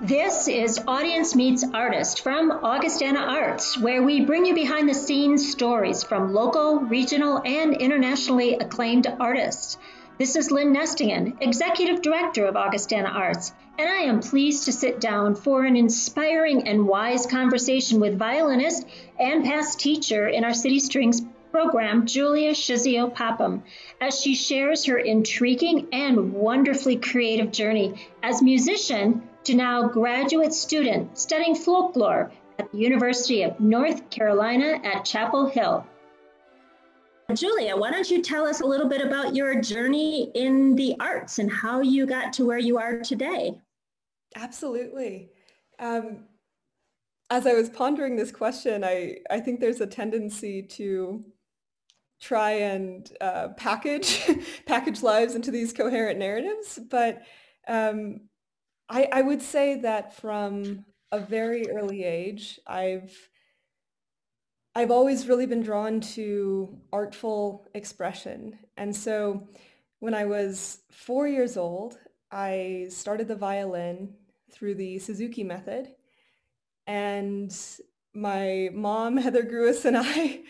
This is Audience Meets Artist from Augustana Arts, where we bring you behind the scenes stories from local, regional, and internationally acclaimed artists. This is Lynn Nestingen, Executive Director of Augustana Arts, and I am pleased to sit down for an inspiring and wise conversation with violinist and past teacher in our City Strings program, Julia Shizio Popham, as she shares her intriguing and wonderfully creative journey as musician to now graduate student studying folklore at the University of North Carolina at Chapel Hill. Julia, why don't you tell us a little bit about your journey in the arts and how you got to where you are today? Absolutely. Um, as I was pondering this question, I, I think there's a tendency to try and uh, package package lives into these coherent narratives, but um, I, I would say that from a very early age, I've I've always really been drawn to artful expression. And so when I was four years old, I started the violin through the Suzuki method. And my mom, Heather Gruis, and I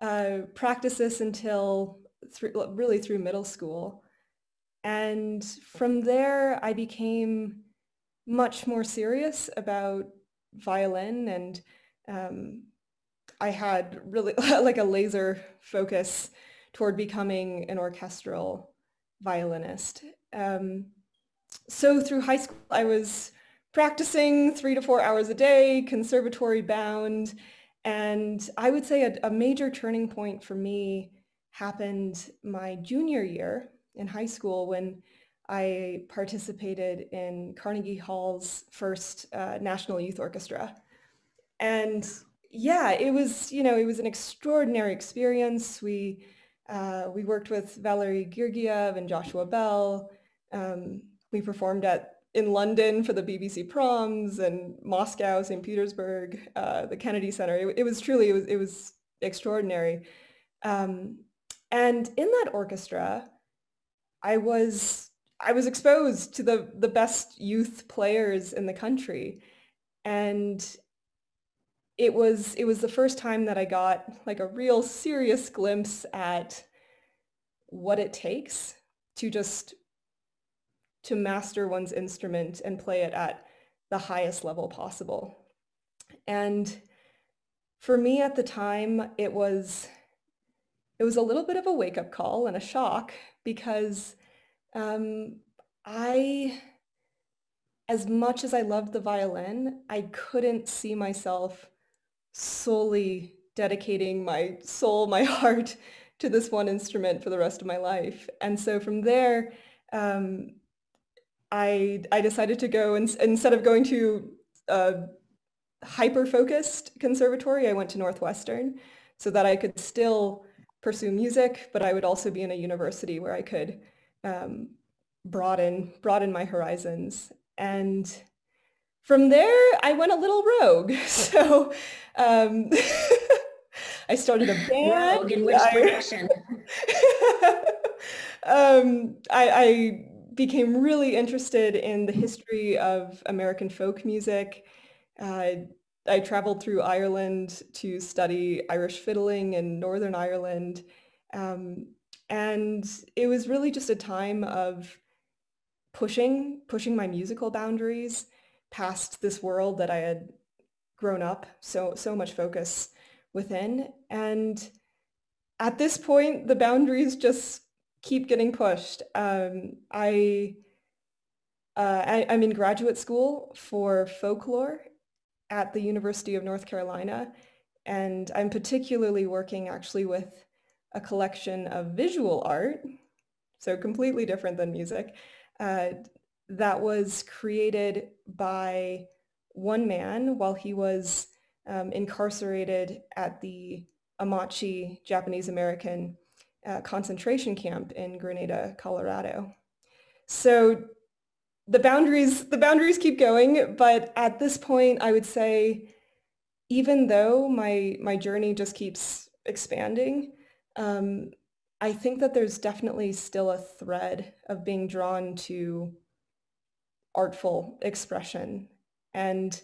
uh, practiced this until really through middle school. And from there, I became much more serious about violin and um, I had really like a laser focus toward becoming an orchestral violinist. Um, so through high school, I was practicing three to four hours a day, conservatory bound, and I would say a, a major turning point for me happened my junior year in high school when I participated in Carnegie Hall's first uh, National Youth Orchestra. And yeah, it was, you know, it was an extraordinary experience. We, uh, we worked with Valery Gergiev and Joshua Bell. Um, we performed at in London for the BBC Proms and Moscow, St. Petersburg, uh, the Kennedy Center. It, it, was truly, it was, it was extraordinary. Um, and in that orchestra, I was I was exposed to the the best youth players in the country, and it was it was the first time that I got like a real serious glimpse at what it takes to just to master one's instrument and play it at the highest level possible. And for me at the time, it was it was a little bit of a wake up call and a shock because um, I, as much as I loved the violin, I couldn't see myself solely dedicating my soul, my heart to this one instrument for the rest of my life. And so from there, um, I, I decided to go, and instead of going to a hyper-focused conservatory, I went to Northwestern so that I could still pursue music, but I would also be in a university where I could um, broaden broaden my horizons. And from there, I went a little rogue. So um, I started a band. Rogue in which I, direction? um, I, I became really interested in the history of American folk music. Uh, I traveled through Ireland to study Irish fiddling in Northern Ireland. Um, and it was really just a time of pushing, pushing my musical boundaries past this world that I had grown up, so, so much focus within. And at this point, the boundaries just keep getting pushed. Um, I, uh, I, I'm in graduate school for folklore at the University of North Carolina, and I'm particularly working actually with a collection of visual art, so completely different than music, uh, that was created by one man while he was um, incarcerated at the Amache Japanese American uh, concentration camp in Granada, Colorado. So the boundaries the boundaries keep going, but at this point, I would say, even though my my journey just keeps expanding, um, I think that there's definitely still a thread of being drawn to artful expression. And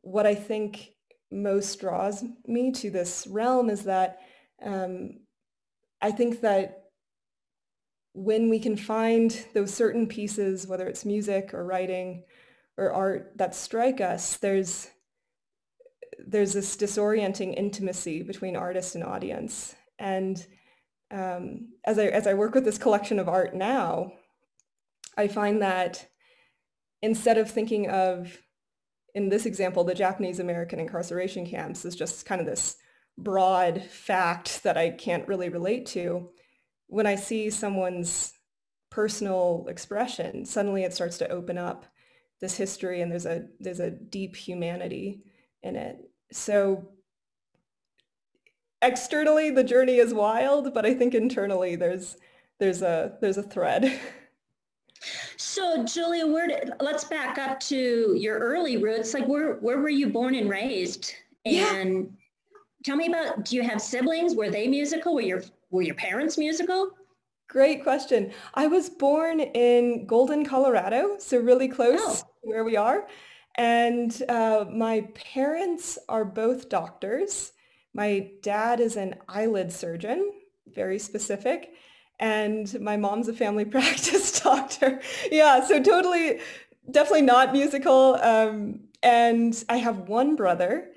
what I think most draws me to this realm is that um, I think that when we can find those certain pieces, whether it's music or writing or art that strike us, there's there's this disorienting intimacy between artist and audience. And um, as I as I work with this collection of art now, I find that instead of thinking of in this example, the Japanese American incarceration camps is just kind of this broad fact that I can't really relate to. When I see someone's personal expression, suddenly it starts to open up this history and there's a there's a deep humanity in it. So externally the journey is wild, but I think internally there's there's a there's a thread. So Julia, where did, let's back up to your early roots. Like where where were you born and raised? And yeah. tell me about do you have siblings? Were they musical? Were your were your parents musical? Great question. I was born in Golden, Colorado, so really close oh. to where we are. And uh, my parents are both doctors. My dad is an eyelid surgeon, very specific and my mom's a family practice doctor. Yeah, so totally, definitely not musical. Um, and I have one brother,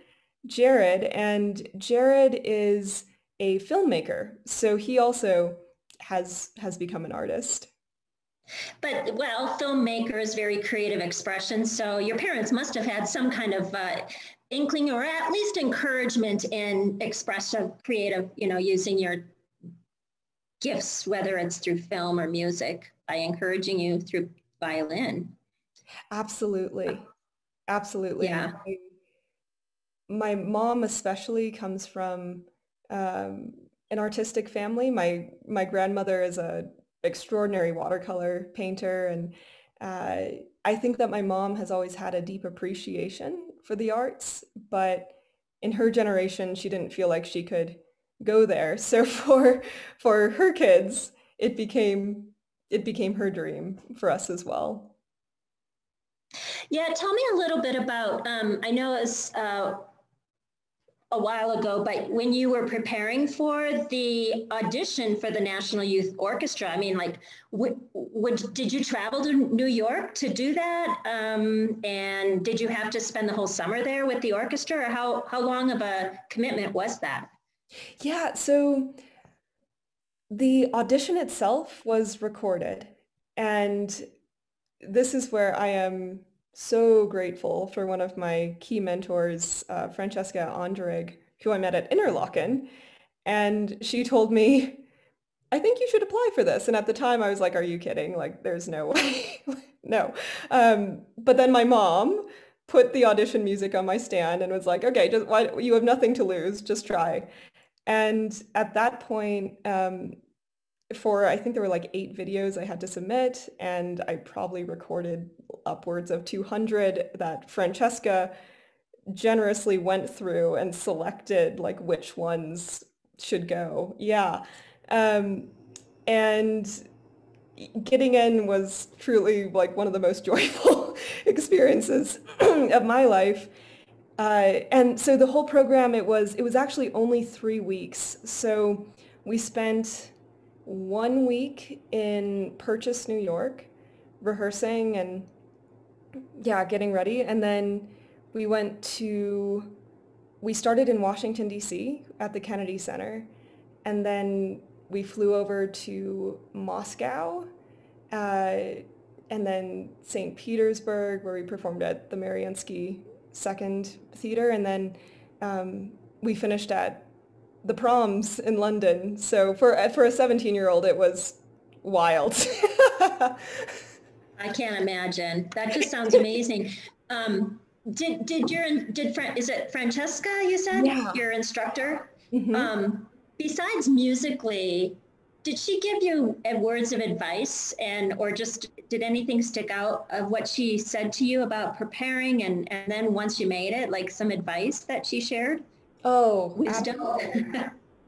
Jared, and Jared is a filmmaker. So he also has has become an artist. But well, filmmaker is very creative expression. So your parents must have had some kind of uh, inkling or at least encouragement in expressive creative, you know, using your gifts, whether it's through film or music, by encouraging you through violin. Absolutely. Absolutely. Yeah. My, my mom especially comes from um, an artistic family. My my grandmother is a extraordinary watercolor painter and uh, I think that my mom has always had a deep appreciation for the arts, but in her generation, she didn't feel like she could go there. So for for her kids, it became it became her dream for us as well. Yeah, tell me a little bit about. Um, I know it's uh, a while ago, but when you were preparing for the audition for the National Youth Orchestra, I mean, like, would, would did you travel to New York to do that? Um, and did you have to spend the whole summer there with the orchestra, or how how long of a commitment was that? Yeah, so the audition itself was recorded. And this is where I am so grateful for one of my key mentors, uh, Francesca Andrig, who I met at Interlochen. And she told me, I think you should apply for this. And at the time I was like, are you kidding? Like, there's no way. no. Um, but then my mom put the audition music on my stand and was like, okay, just why, you have nothing to lose, just try. And at that point, um, for I think there were like eight videos I had to submit, and I probably recorded upwards of 200 that Francesca generously went through and selected like which ones should go. Yeah. Um, and getting in was truly like one of the most joyful experiences of my life. Uh, and so the whole program, it was, it was actually only three weeks. So we spent one week in Purchase, New York, rehearsing and yeah, getting ready. And then we went to, we started in Washington, D.C. at the Kennedy Center. And then we flew over to Moscow uh, and then St. Petersburg, where we performed at the Mariinsky second theater, and then um, we finished at the proms in London. So for for a 17 year old, it was wild. I can't imagine. That just sounds amazing. Um, did did your did is it Francesca? You said yeah. your instructor. Mm-hmm. Um, besides musically, did she give you words of advice and or just did anything stick out of what she said to you about preparing and, and then once you made it like some advice that she shared oh wisdom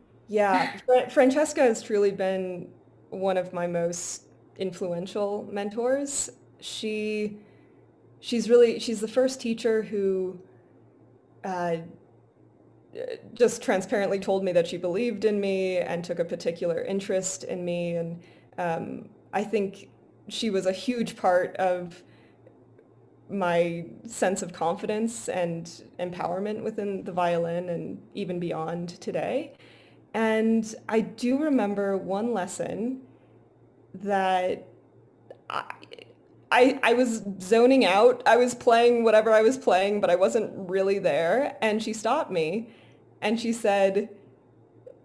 yeah Fra- francesca has truly been one of my most influential mentors. She she's really she's the first teacher who uh, just transparently told me that she believed in me and took a particular interest in me. And um, I think she was a huge part of my sense of confidence and empowerment within the violin and even beyond today. And I do remember one lesson that I, I, I was zoning out. I was playing whatever I was playing, but I wasn't really there. And she stopped me and she said,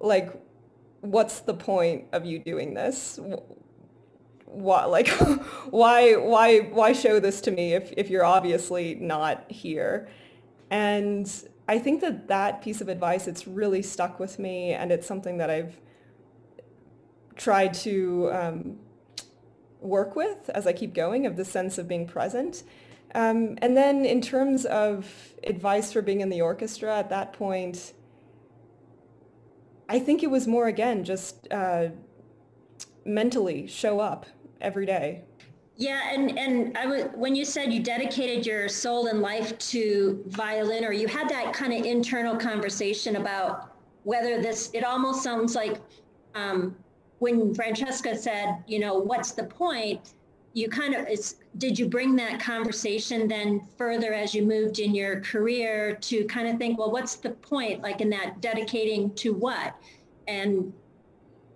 like, what's the point of you doing this? Why, like, why, why, why show this to me if, if you're obviously not here? And I think that that piece of advice, it's really stuck with me and it's something that I've tried to um, work with as I keep going of the sense of being present. Um, and then in terms of advice for being in the orchestra at that point, I think it was more again just uh, mentally show up every day. Yeah, and and I was when you said you dedicated your soul and life to violin, or you had that kind of internal conversation about whether this. It almost sounds like um, when Francesca said, you know, what's the point? You kind of, it's, did you bring that conversation then further as you moved in your career to kind of think, well, what's the point? Like in that dedicating to what? And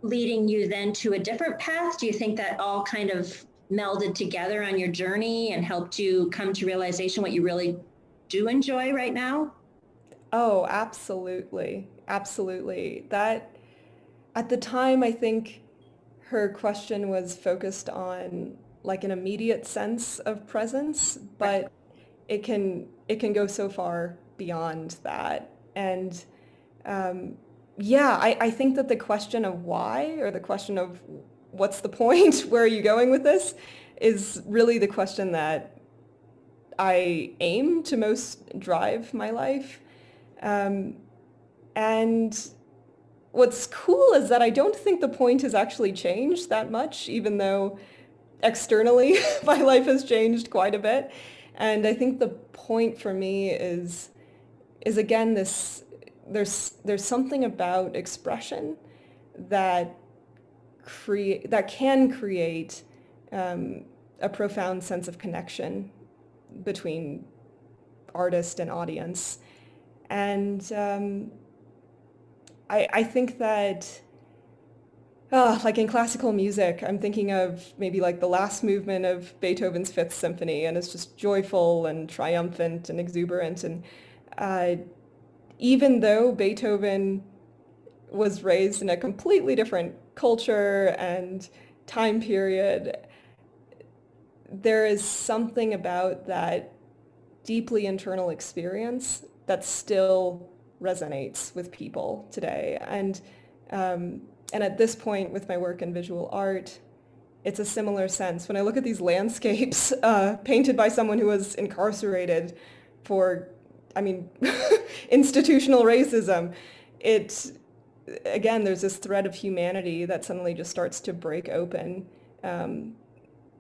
leading you then to a different path? Do you think that all kind of melded together on your journey and helped you come to realization what you really do enjoy right now? Oh, absolutely. Absolutely. That at the time, I think her question was focused on like an immediate sense of presence, but it can it can go so far beyond that. And um, yeah, I, I think that the question of why or the question of what's the point, where are you going with this, is really the question that I aim to most drive my life. Um, and what's cool is that I don't think the point has actually changed that much, even though externally my life has changed quite a bit. And I think the point for me is is again this there's there's something about expression that create that can create um, a profound sense of connection between artist and audience. And um, I, I think that uh, like in classical music, I'm thinking of maybe like the last movement of Beethoven's Fifth Symphony, and it's just joyful and triumphant and exuberant. And uh, even though Beethoven was raised in a completely different culture and time period, there is something about that deeply internal experience that still resonates with people today. And, um, and at this point with my work in visual art, it's a similar sense. When I look at these landscapes uh, painted by someone who was incarcerated for, I mean, institutional racism, it, again, there's this thread of humanity that suddenly just starts to break open um,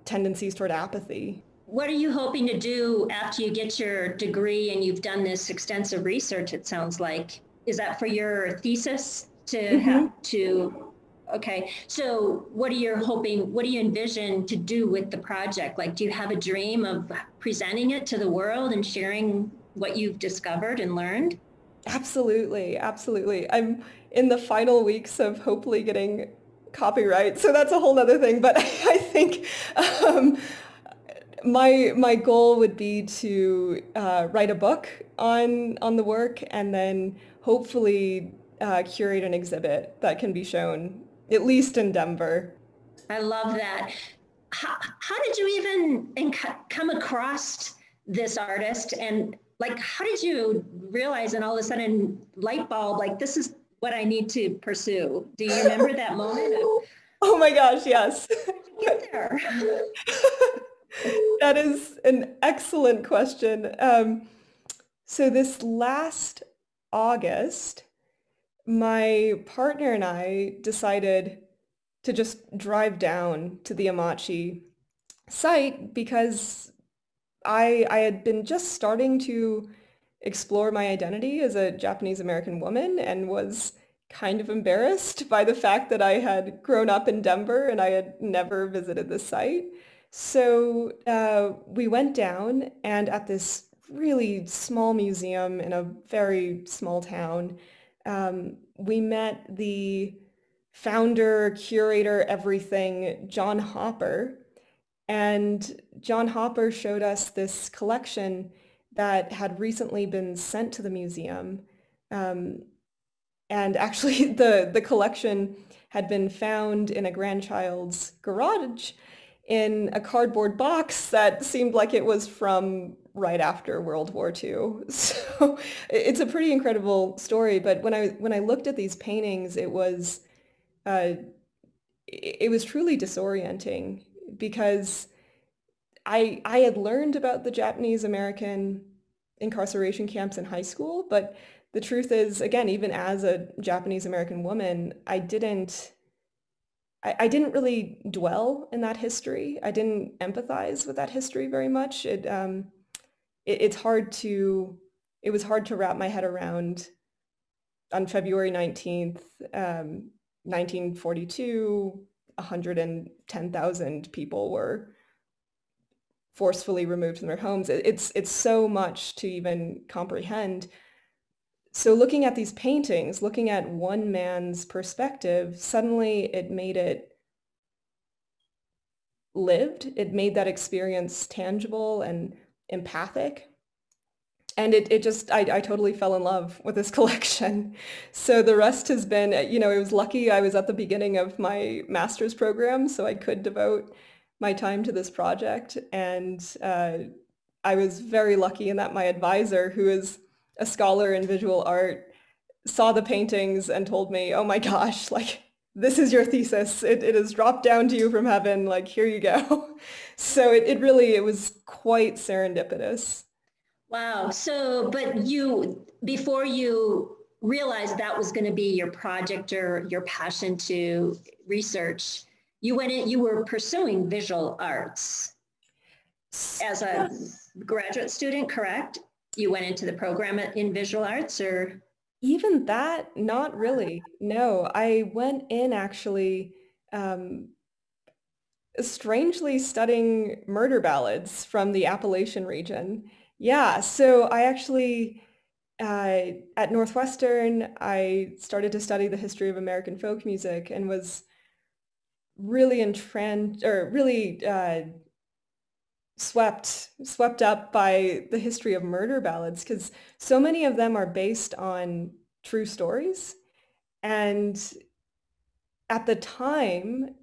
tendencies toward apathy. What are you hoping to do after you get your degree and you've done this extensive research it sounds like? Is that for your thesis to mm-hmm. have to okay. So what are you hoping what do you envision to do with the project? Like do you have a dream of presenting it to the world and sharing what you've discovered and learned absolutely absolutely i'm in the final weeks of hopefully getting copyright so that's a whole other thing but i think um, my my goal would be to uh, write a book on on the work and then hopefully uh, curate an exhibit that can be shown at least in Denver. I love that. How, how did you even come across this artist and like how did you realize and all of a sudden light bulb like this is what I need to pursue? Do you remember that moment? oh my gosh, yes. Get there. that is an excellent question. Um, so this last August, my partner and I decided to just drive down to the Amache site because I, I had been just starting to explore my identity as a Japanese American woman and was kind of embarrassed by the fact that I had grown up in Denver and I had never visited the site. So uh, we went down and at this really small museum in a very small town, um, we met the founder, curator, everything, John Hopper. And John Hopper showed us this collection that had recently been sent to the museum. Um, and actually the, the collection had been found in a grandchild's garage in a cardboard box that seemed like it was from right after World War II. So it's a pretty incredible story. But when I when I looked at these paintings, it was uh, it was truly disorienting because I I had learned about the Japanese American incarceration camps in high school, but the truth is, again, even as a Japanese American woman, I didn't I, I, didn't really dwell in that history. I didn't empathize with that history very much. It, um, it it's hard to it was hard to wrap my head around on February 19th, um, 1942, 110,000 people were forcefully removed from their homes. It's, it's so much to even comprehend. So looking at these paintings, looking at one man's perspective, suddenly it made it lived. It made that experience tangible and empathic and it, it just I, I totally fell in love with this collection. So the rest has been you know it was lucky i was at the beginning of my master's program so i could devote my time to this project. And uh, i was very lucky in that my advisor who is a scholar in visual art saw the paintings and told me oh my gosh like this is your thesis. It, it is dropped down to you from heaven. Like here you go. So it, it really it was quite serendipitous Wow. So, but you, before you realized that was going to be your project or your passion to research, you went in, you were pursuing visual arts as a graduate student, correct? You went into the program in visual arts or? Even that, not really. No, I went in actually um, strangely studying murder ballads from the Appalachian region. Yeah, so I actually, uh, at Northwestern, I started to study the history of American folk music and was really entranced or really uh, swept swept up by the history of murder ballads because so many of them are based on true stories. And at the time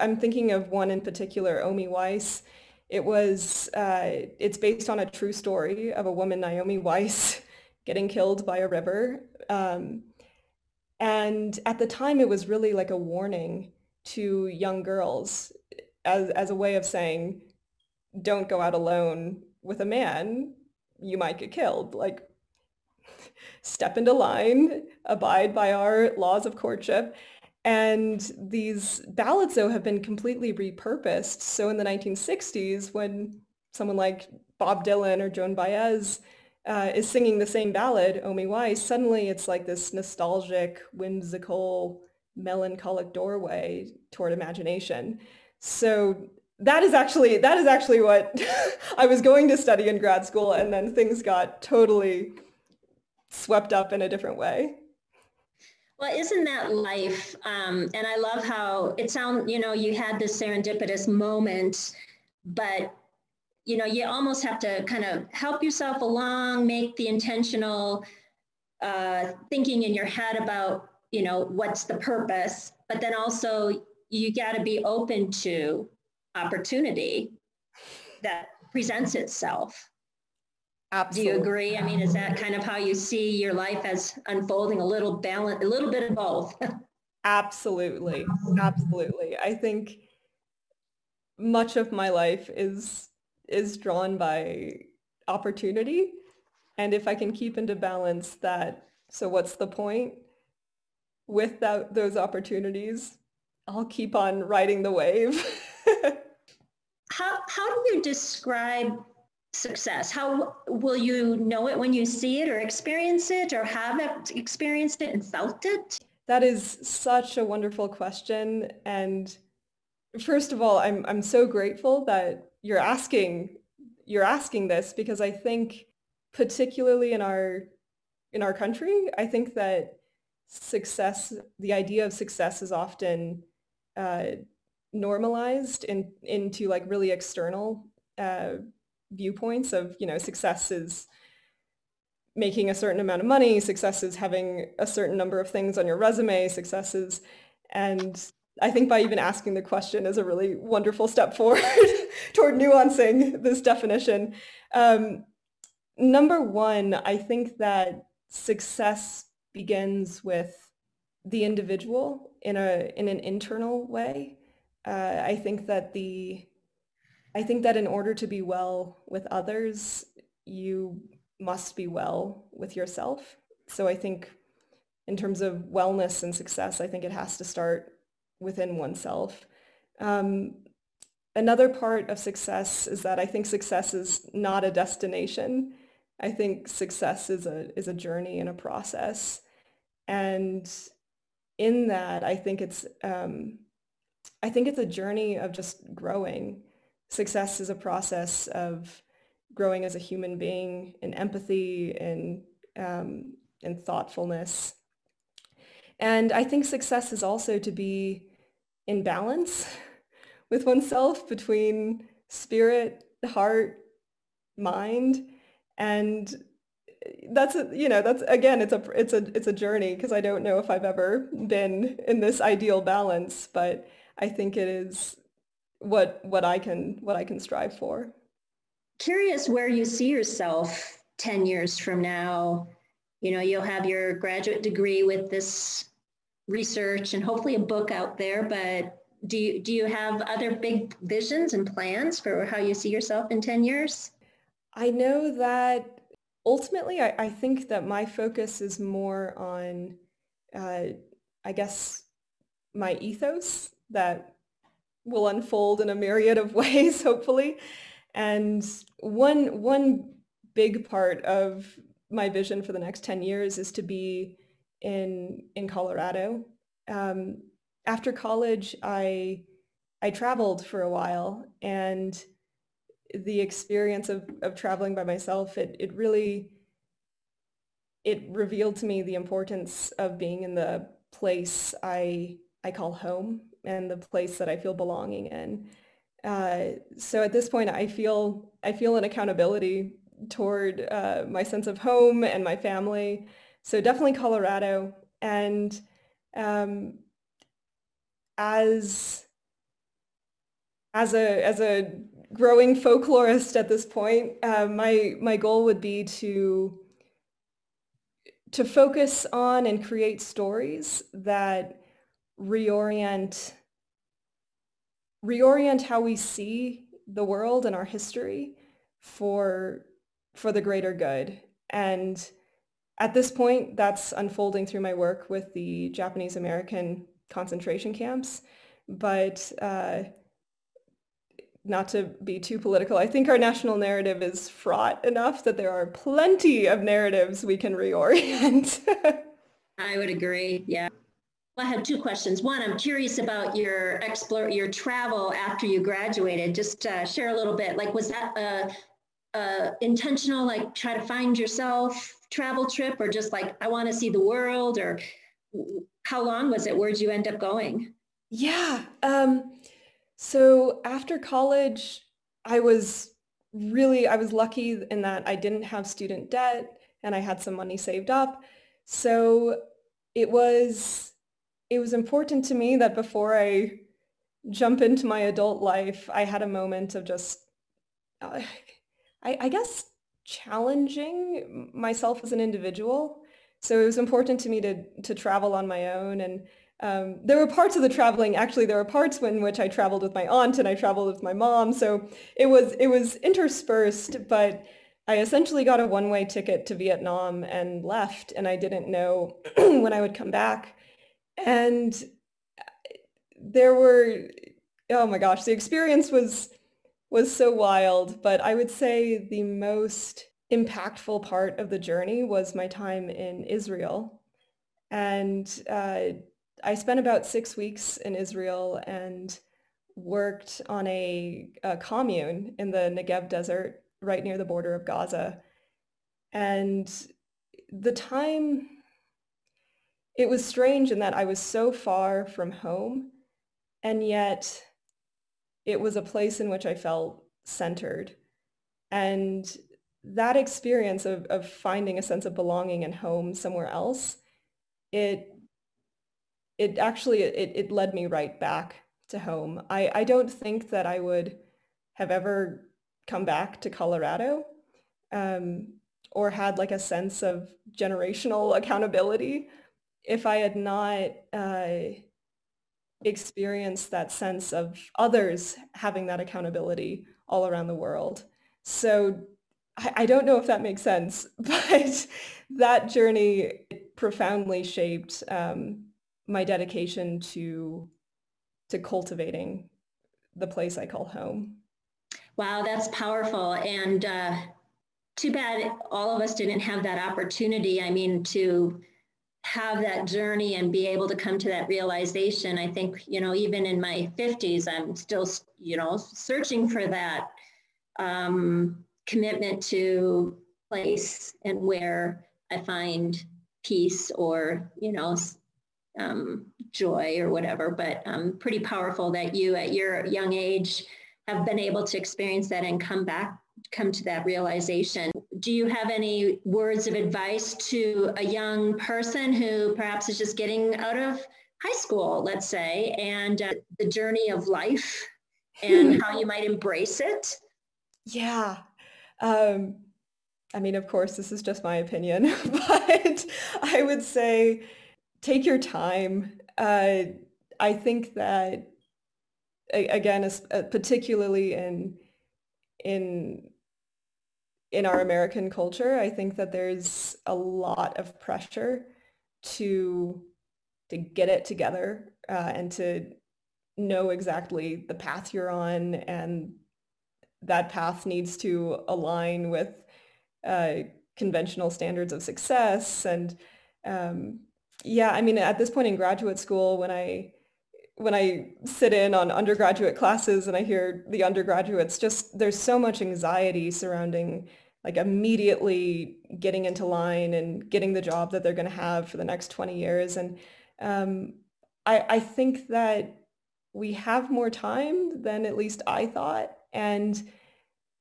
i'm thinking of one in particular Omie Wise it was, uh, it's based on a true story of a woman, Naomi Wise, getting killed by a river. Um, and at the time, it was really like a warning to young girls as, as a way of saying, don't go out alone with a man, you might get killed. Like, step into line, abide by our laws of courtship. And these ballads, though, have been completely repurposed. So in the 1960s, when someone like Bob Dylan or Joan Baez uh, is singing the same ballad, Omie Wise, suddenly it's like this nostalgic, whimsical, melancholic doorway toward imagination. So that is actually that is actually what I was going to study in grad school, and then things got totally swept up in a different way. Well, isn't that life? Um, and I love how it sounds, you know, you had this serendipitous moment, but, you know, you almost have to kind of help yourself along, make the intentional uh, thinking in your head about, you know, what's the purpose, but then also you got to be open to opportunity that presents itself. Absolutely. Do you agree? I mean, is that kind of how you see your life as unfolding a little balance, a little bit of both? Absolutely. Absolutely. I think much of my life is is drawn by opportunity. And if I can keep into balance that, so what's the point? Without those opportunities, I'll keep on riding the wave. how, how do you describe success? How will you know it when you see it or experience it or have experienced it and felt it? That is such a wonderful question. And first of all, I'm, I'm so grateful that you're asking you're asking this because I think particularly in our in our country, I think that success, the idea of success is often uh, normalized in, into like really external uh, viewpoints of, you know, success is making a certain amount of money, success is having a certain number of things on your resume, success is, and I think by even asking the question is a really wonderful step forward toward nuancing this definition. Um, number one, I think that success begins with the individual in a in an internal way. Uh, I think that the I think that in order to be well with others, you must be well with yourself. So I think in terms of wellness and success, I think it has to start within oneself. Um, another part of success is that I think success is not a destination. I think success is a is a journey and a process, and in that, I think it's um, I think it's a journey of just growing. Success is a process of growing as a human being in empathy and um, in thoughtfulness. And I think success is also to be in balance with oneself between spirit, heart, mind, and that's a, you know that's again it's a it's a it's a journey because I don't know if I've ever been in this ideal balance, but I think it is what what I can what I can strive for. Curious where you see yourself 10 years from now. You know, you'll have your graduate degree with this research and hopefully a book out there, but do you, do you have other big visions and plans for how you see yourself in 10 years? I know that ultimately I, I think that my focus is more on, uh, I guess, my ethos that will unfold in a myriad of ways, hopefully. And one, one big part of my vision for the next 10 years is to be in in Colorado. Um, after college, I I traveled for a while, and the experience of, of traveling by myself, it, it really it revealed to me the importance of being in the place I I call home and the place that I feel belonging in. Uh, so at this point, I feel I feel an accountability toward uh, my sense of home and my family. So definitely Colorado. And um, as as a as a growing folklorist at this point, uh, my my goal would be to to focus on and create stories that reorient reorient how we see the world and our history for for the greater good and at this point, that's unfolding through my work with the Japanese American concentration camps. But uh, not to be too political, I think our national narrative is fraught enough that there are plenty of narratives we can reorient. I would agree. Yeah. I have two questions. One, I'm curious about your explore your travel after you graduated. Just uh, share a little bit. Like, was that a, a intentional, like, try to find yourself travel trip or just like, I want to see the world or how long was it? Where'd you end up going? Yeah. Um, so after college, I was really, I was lucky in that I didn't have student debt and I had some money saved up. So it was, it was important to me that before I jump into my adult life, I had a moment of just, uh, I, I guess challenging myself as an individual. So it was important to me to to travel on my own. And um, there were parts of the traveling actually there were parts in which I traveled with my aunt and I traveled with my mom. So it was it was interspersed but I essentially got a one-way ticket to Vietnam and left. And I didn't know when I would come back and there were oh my gosh the experience was was so wild. But I would say the most impactful part of the journey was my time in Israel. And uh, I spent about six weeks in Israel and worked on a, a, commune in the Negev desert right near the border of Gaza. And the time, it was strange in that I was so far from home, and yet it was a place in which I felt centered. And that experience of, of finding a sense of belonging and home somewhere else, it it actually it, it led me right back to home. I, I don't think that I would have ever come back to Colorado um, or had like a sense of generational accountability if I had not uh, experienced that sense of others having that accountability all around the world. So I, I don't know if that makes sense, but that journey profoundly shaped um, my dedication to to cultivating the place I call home. Wow, that's powerful. And uh, too bad all of us didn't have that opportunity. I mean, to have that journey and be able to come to that realization. I think, you know, even in my 50s, I'm still, you know, searching for that um, commitment to place and where I find peace or, you know, um, joy or whatever, but um, pretty powerful that you at your young age have been able to experience that and come back, come to that realization. Do you have any words of advice to a young person who perhaps is just getting out of high school, let's say, and uh, the journey of life and how you might embrace it? Yeah. Um, I mean, of course, this is just my opinion, but I would say take your time. Uh, I think that again, uh, particularly in in in our American culture, I think that there's a lot of pressure to to get it together uh, and to know exactly the path you're on, and that path needs to align with uh, conventional standards of success. And um, yeah, I mean, at this point in graduate school, when I when I sit in on undergraduate classes and I hear the undergraduates, just there's so much anxiety surrounding like immediately getting into line and getting the job that they're going to have for the next 20 years. And um, I, I think that we have more time than at least I thought. And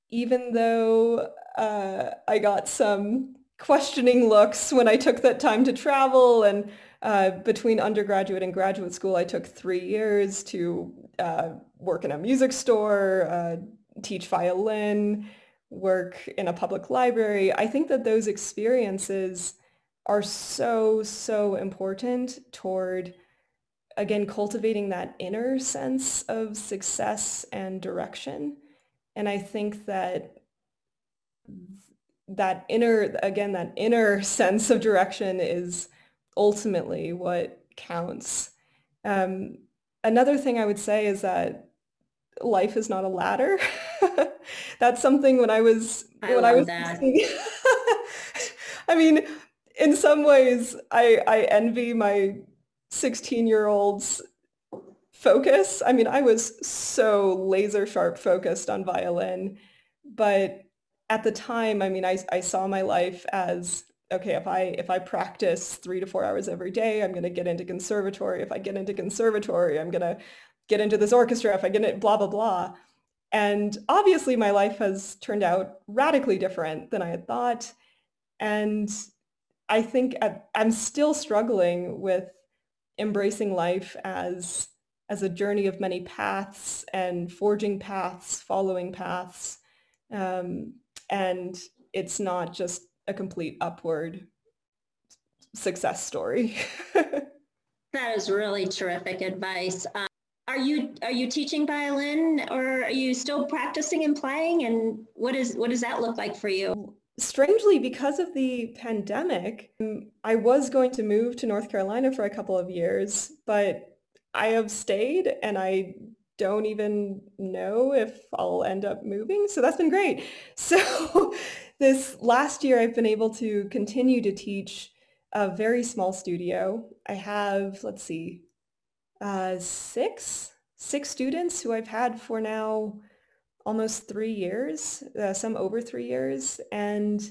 even though uh, I got some questioning looks when I took that time to travel. And uh, between undergraduate and graduate school, I took three years to uh, work in a music store, uh, teach violin, work in a public library. I think that those experiences are so, so important toward, again, cultivating that inner sense of success and direction. And I think that that inner, again, that inner sense of direction is ultimately what counts. Um, another thing I would say is that life is not a ladder. That's something when I was I when I was. I mean, in some ways, I I envy my 16 year olds focus. I mean, I was so laser sharp focused on violin, but at the time, I mean, I, I saw my life as okay, if I if I practice three to four hours every day, I'm going to get into conservatory. If I get into conservatory, I'm going to get into this orchestra. If I get it, blah blah blah. And obviously, my life has turned out radically different than I had thought. And I think I'm still struggling with embracing life as as a journey of many paths and forging paths, following paths. Um, and it's not just a complete upward success story. that is really terrific advice. Um, are you are you teaching violin or are you still practicing and playing and what is what does that look like for you? Strangely, because of the pandemic, I was going to move to North Carolina for a couple of years, but I have stayed and I don't even know if I'll end up moving. So that's been great. So this last year, I've been able to continue to teach a very small studio. I have, let's see, uh, six, six students who I've had for now almost three years, uh, some over three years. And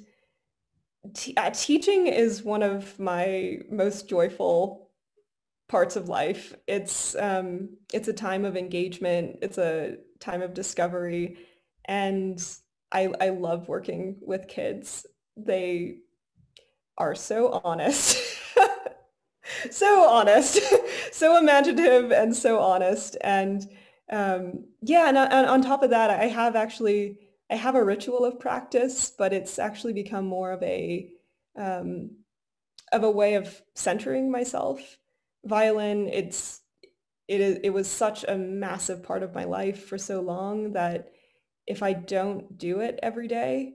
uh, teaching is one of my most joyful parts of life. It's um, it's a time of engagement. It's a time of discovery, and I I love working with kids. They are so honest. so honest, so imaginative and so honest. And um, yeah, and, and on top of that, I have actually I have a ritual of practice, but it's actually become more of a um, of a way of centering myself. Violin, it's it is it was such a massive part of my life for so long that if I don't do it every day,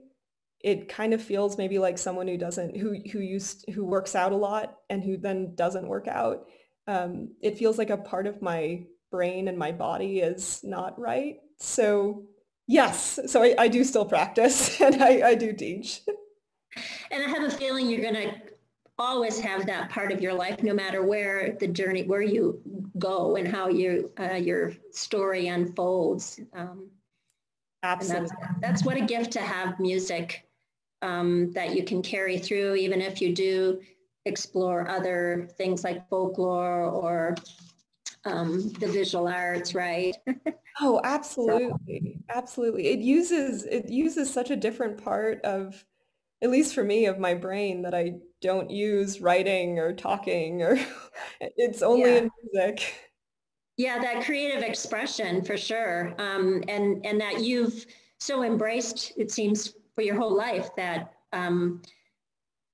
it kind of feels maybe like someone who doesn't who who used who works out a lot and who then doesn't work out. Um, it feels like a part of my brain and my body is not right. So Yes, so I, I do still practice and I, I do teach. And I have a feeling you're to always have that part of your life, no matter where the journey, where you go and how you, uh, your story unfolds. Um, Absolutely. That's, that's, what a gift to have music um, that you can carry through, even if you do explore other things like folklore or um, the visual arts, right? oh, absolutely, so. absolutely. It uses it uses such a different part of, at least for me, of my brain that I don't use writing or talking or it's only yeah. in music. Yeah, that creative expression for sure, um, and and that you've so embraced. It seems for your whole life that um,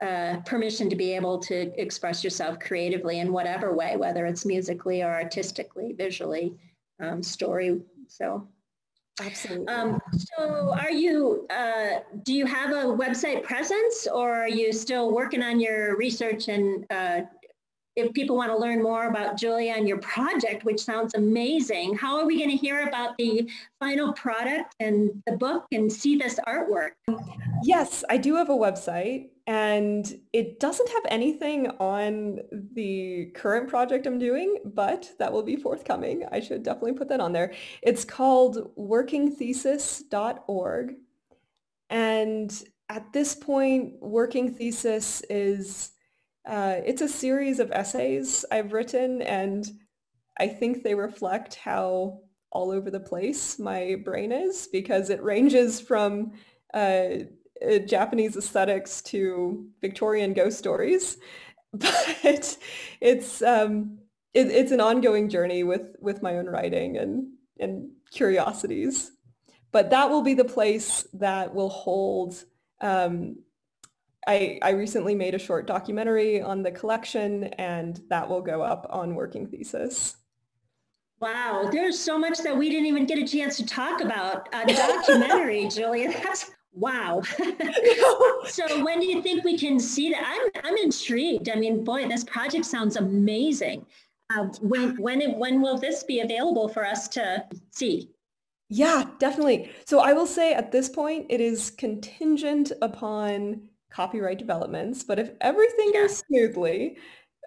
uh, permission to be able to express yourself creatively in whatever way, whether it's musically or artistically, visually, um, story. So, absolutely. Um, so, are you? Uh, do you have a website presence, or are you still working on your research and uh, if people want to learn more about Julia and your project, which sounds amazing, how are we going to hear about the final product and the book and see this artwork? Yes, I do have a website and it doesn't have anything on the current project I'm doing, but that will be forthcoming. I should definitely put that on there. It's called workingthesis.org. And at this point, Working Thesis is uh, it's a series of essays I've written, and I think they reflect how all over the place my brain is because it ranges from uh, uh, Japanese aesthetics to Victorian ghost stories. But it's um, it, it's an ongoing journey with with my own writing and and curiosities. But that will be the place that will hold um, I, I recently made a short documentary on the collection and that will go up on Working Thesis. Wow, there's so much that we didn't even get a chance to talk about. A documentary, Julia, that's wow. so when do you think we can see that? I'm, I'm intrigued. I mean, boy, this project sounds amazing. Uh, when, when, when will this be available for us to see? Yeah, definitely. So I will say at this point, it is contingent upon copyright developments, but if everything goes smoothly,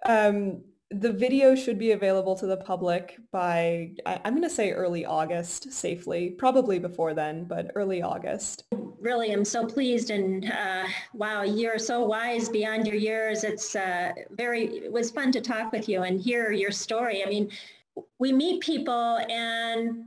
um, the video should be available to the public by, I, am going to say early August safely, probably before then, but early August. Really, I'm so pleased and uh, wow, you're so wise beyond your years. It's uh, very, it was fun to talk with you and hear your story. I mean, we meet people and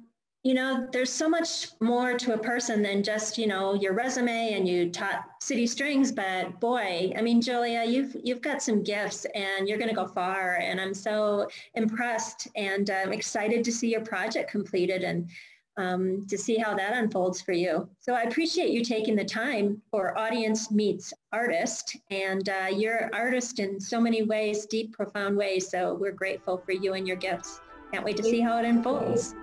you know, there's so much more to a person than just, you know, your resume and you taught city strings. But boy, I mean, Julia, you've you've got some gifts and you're going to go far. And I'm so impressed and I'm excited to see your project completed and um, to see how that unfolds for you. So I appreciate you taking the time for Audience Meets Artist. And uh, you're an artist in so many ways, deep, profound ways. So we're grateful for you and your gifts. Can't wait to see how it unfolds.